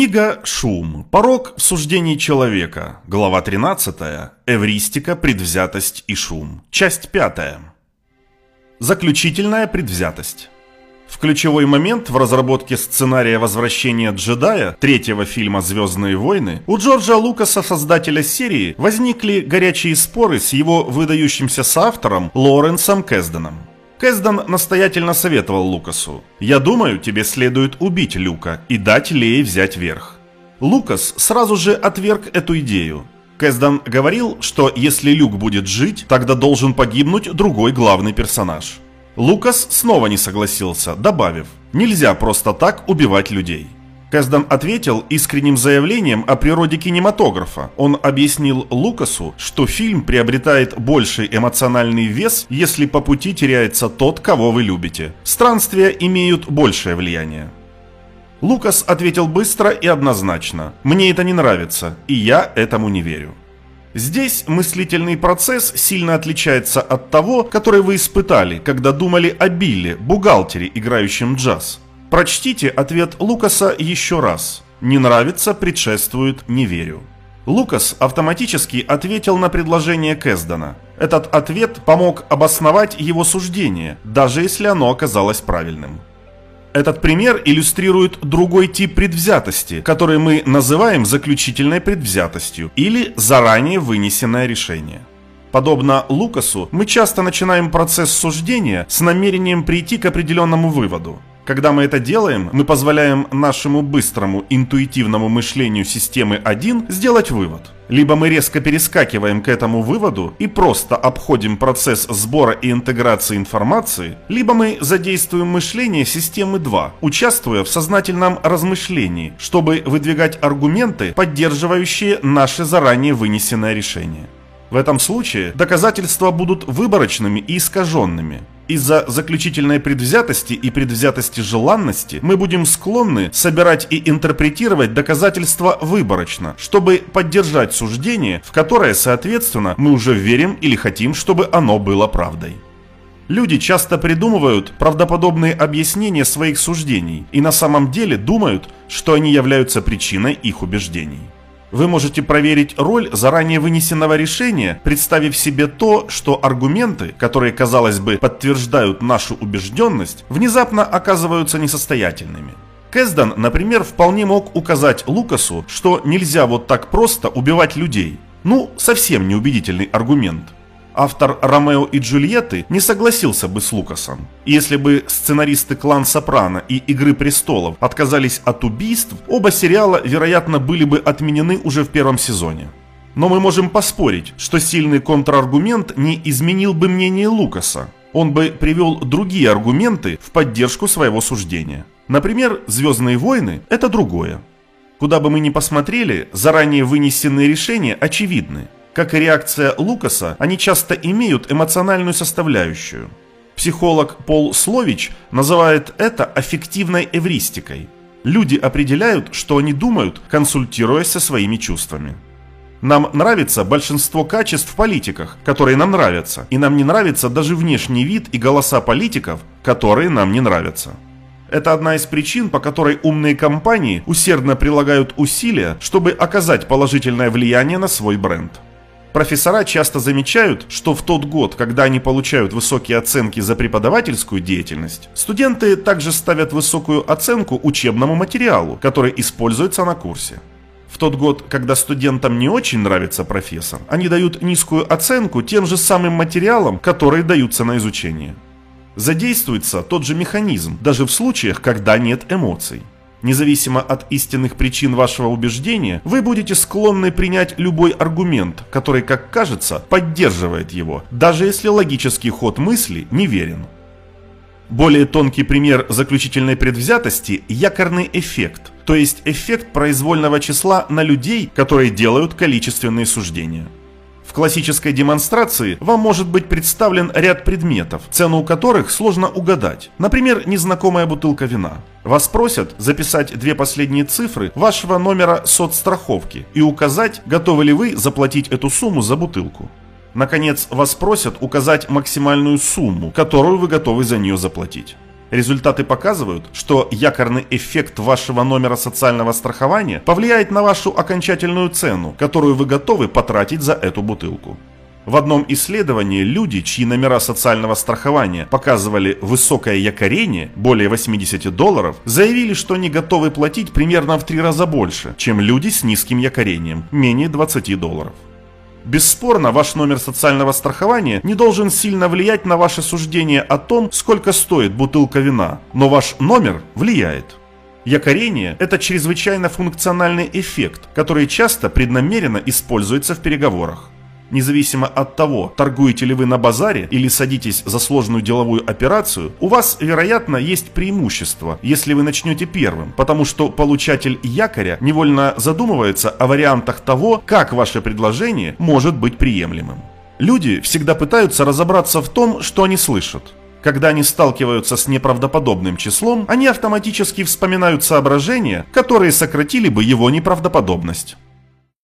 Книга «Шум. Порог в суждении человека». Глава 13. Эвристика, предвзятость и шум. Часть 5. Заключительная предвзятость. В ключевой момент в разработке сценария «Возвращение джедая» третьего фильма «Звездные войны» у Джорджа Лукаса, создателя серии, возникли горячие споры с его выдающимся соавтором Лоренсом Кэзденом. Кэзден настоятельно советовал Лукасу. «Я думаю, тебе следует убить Люка и дать Лее взять верх». Лукас сразу же отверг эту идею. Кэзден говорил, что если Люк будет жить, тогда должен погибнуть другой главный персонаж. Лукас снова не согласился, добавив, нельзя просто так убивать людей. Кэзден ответил искренним заявлением о природе кинематографа. Он объяснил Лукасу, что фильм приобретает больший эмоциональный вес, если по пути теряется тот, кого вы любите. Странствия имеют большее влияние. Лукас ответил быстро и однозначно. «Мне это не нравится, и я этому не верю». Здесь мыслительный процесс сильно отличается от того, который вы испытали, когда думали о Билле, бухгалтере, играющем джаз. Прочтите ответ Лукаса еще раз. Не нравится, предшествует не верю. Лукас автоматически ответил на предложение Кэздена. Этот ответ помог обосновать его суждение, даже если оно оказалось правильным. Этот пример иллюстрирует другой тип предвзятости, который мы называем заключительной предвзятостью или заранее вынесенное решение. Подобно Лукасу, мы часто начинаем процесс суждения с намерением прийти к определенному выводу. Когда мы это делаем, мы позволяем нашему быстрому интуитивному мышлению системы 1 сделать вывод. Либо мы резко перескакиваем к этому выводу и просто обходим процесс сбора и интеграции информации, либо мы задействуем мышление системы 2, участвуя в сознательном размышлении, чтобы выдвигать аргументы, поддерживающие наше заранее вынесенное решение. В этом случае доказательства будут выборочными и искаженными. Из-за заключительной предвзятости и предвзятости желанности мы будем склонны собирать и интерпретировать доказательства выборочно, чтобы поддержать суждение, в которое, соответственно, мы уже верим или хотим, чтобы оно было правдой. Люди часто придумывают правдоподобные объяснения своих суждений и на самом деле думают, что они являются причиной их убеждений. Вы можете проверить роль заранее вынесенного решения, представив себе то, что аргументы, которые, казалось бы, подтверждают нашу убежденность, внезапно оказываются несостоятельными. Кэзден, например, вполне мог указать Лукасу, что нельзя вот так просто убивать людей. Ну, совсем неубедительный аргумент – автор «Ромео и Джульетты» не согласился бы с Лукасом. Если бы сценаристы «Клан Сопрано» и «Игры престолов» отказались от убийств, оба сериала, вероятно, были бы отменены уже в первом сезоне. Но мы можем поспорить, что сильный контраргумент не изменил бы мнение Лукаса. Он бы привел другие аргументы в поддержку своего суждения. Например, «Звездные войны» — это другое. Куда бы мы ни посмотрели, заранее вынесенные решения очевидны – как и реакция Лукаса, они часто имеют эмоциональную составляющую. Психолог Пол Слович называет это аффективной эвристикой. Люди определяют, что они думают, консультируясь со своими чувствами. Нам нравится большинство качеств в политиках, которые нам нравятся, и нам не нравится даже внешний вид и голоса политиков, которые нам не нравятся. Это одна из причин, по которой умные компании усердно прилагают усилия, чтобы оказать положительное влияние на свой бренд. Профессора часто замечают, что в тот год, когда они получают высокие оценки за преподавательскую деятельность, студенты также ставят высокую оценку учебному материалу, который используется на курсе. В тот год, когда студентам не очень нравится профессор, они дают низкую оценку тем же самым материалам, которые даются на изучение. Задействуется тот же механизм, даже в случаях, когда нет эмоций. Независимо от истинных причин вашего убеждения, вы будете склонны принять любой аргумент, который, как кажется, поддерживает его, даже если логический ход мысли неверен. Более тонкий пример заключительной предвзятости – якорный эффект, то есть эффект произвольного числа на людей, которые делают количественные суждения. В классической демонстрации вам может быть представлен ряд предметов, цену которых сложно угадать. Например, незнакомая бутылка вина. Вас просят записать две последние цифры вашего номера соцстраховки и указать, готовы ли вы заплатить эту сумму за бутылку. Наконец, вас просят указать максимальную сумму, которую вы готовы за нее заплатить. Результаты показывают, что якорный эффект вашего номера социального страхования повлияет на вашу окончательную цену, которую вы готовы потратить за эту бутылку. В одном исследовании люди, чьи номера социального страхования показывали высокое якорение, более 80 долларов, заявили, что они готовы платить примерно в три раза больше, чем люди с низким якорением, менее 20 долларов. Бесспорно, ваш номер социального страхования не должен сильно влиять на ваше суждение о том, сколько стоит бутылка вина, но ваш номер влияет. Якорение – это чрезвычайно функциональный эффект, который часто преднамеренно используется в переговорах. Независимо от того, торгуете ли вы на базаре или садитесь за сложную деловую операцию, у вас, вероятно, есть преимущество, если вы начнете первым, потому что получатель якоря невольно задумывается о вариантах того, как ваше предложение может быть приемлемым. Люди всегда пытаются разобраться в том, что они слышат. Когда они сталкиваются с неправдоподобным числом, они автоматически вспоминают соображения, которые сократили бы его неправдоподобность.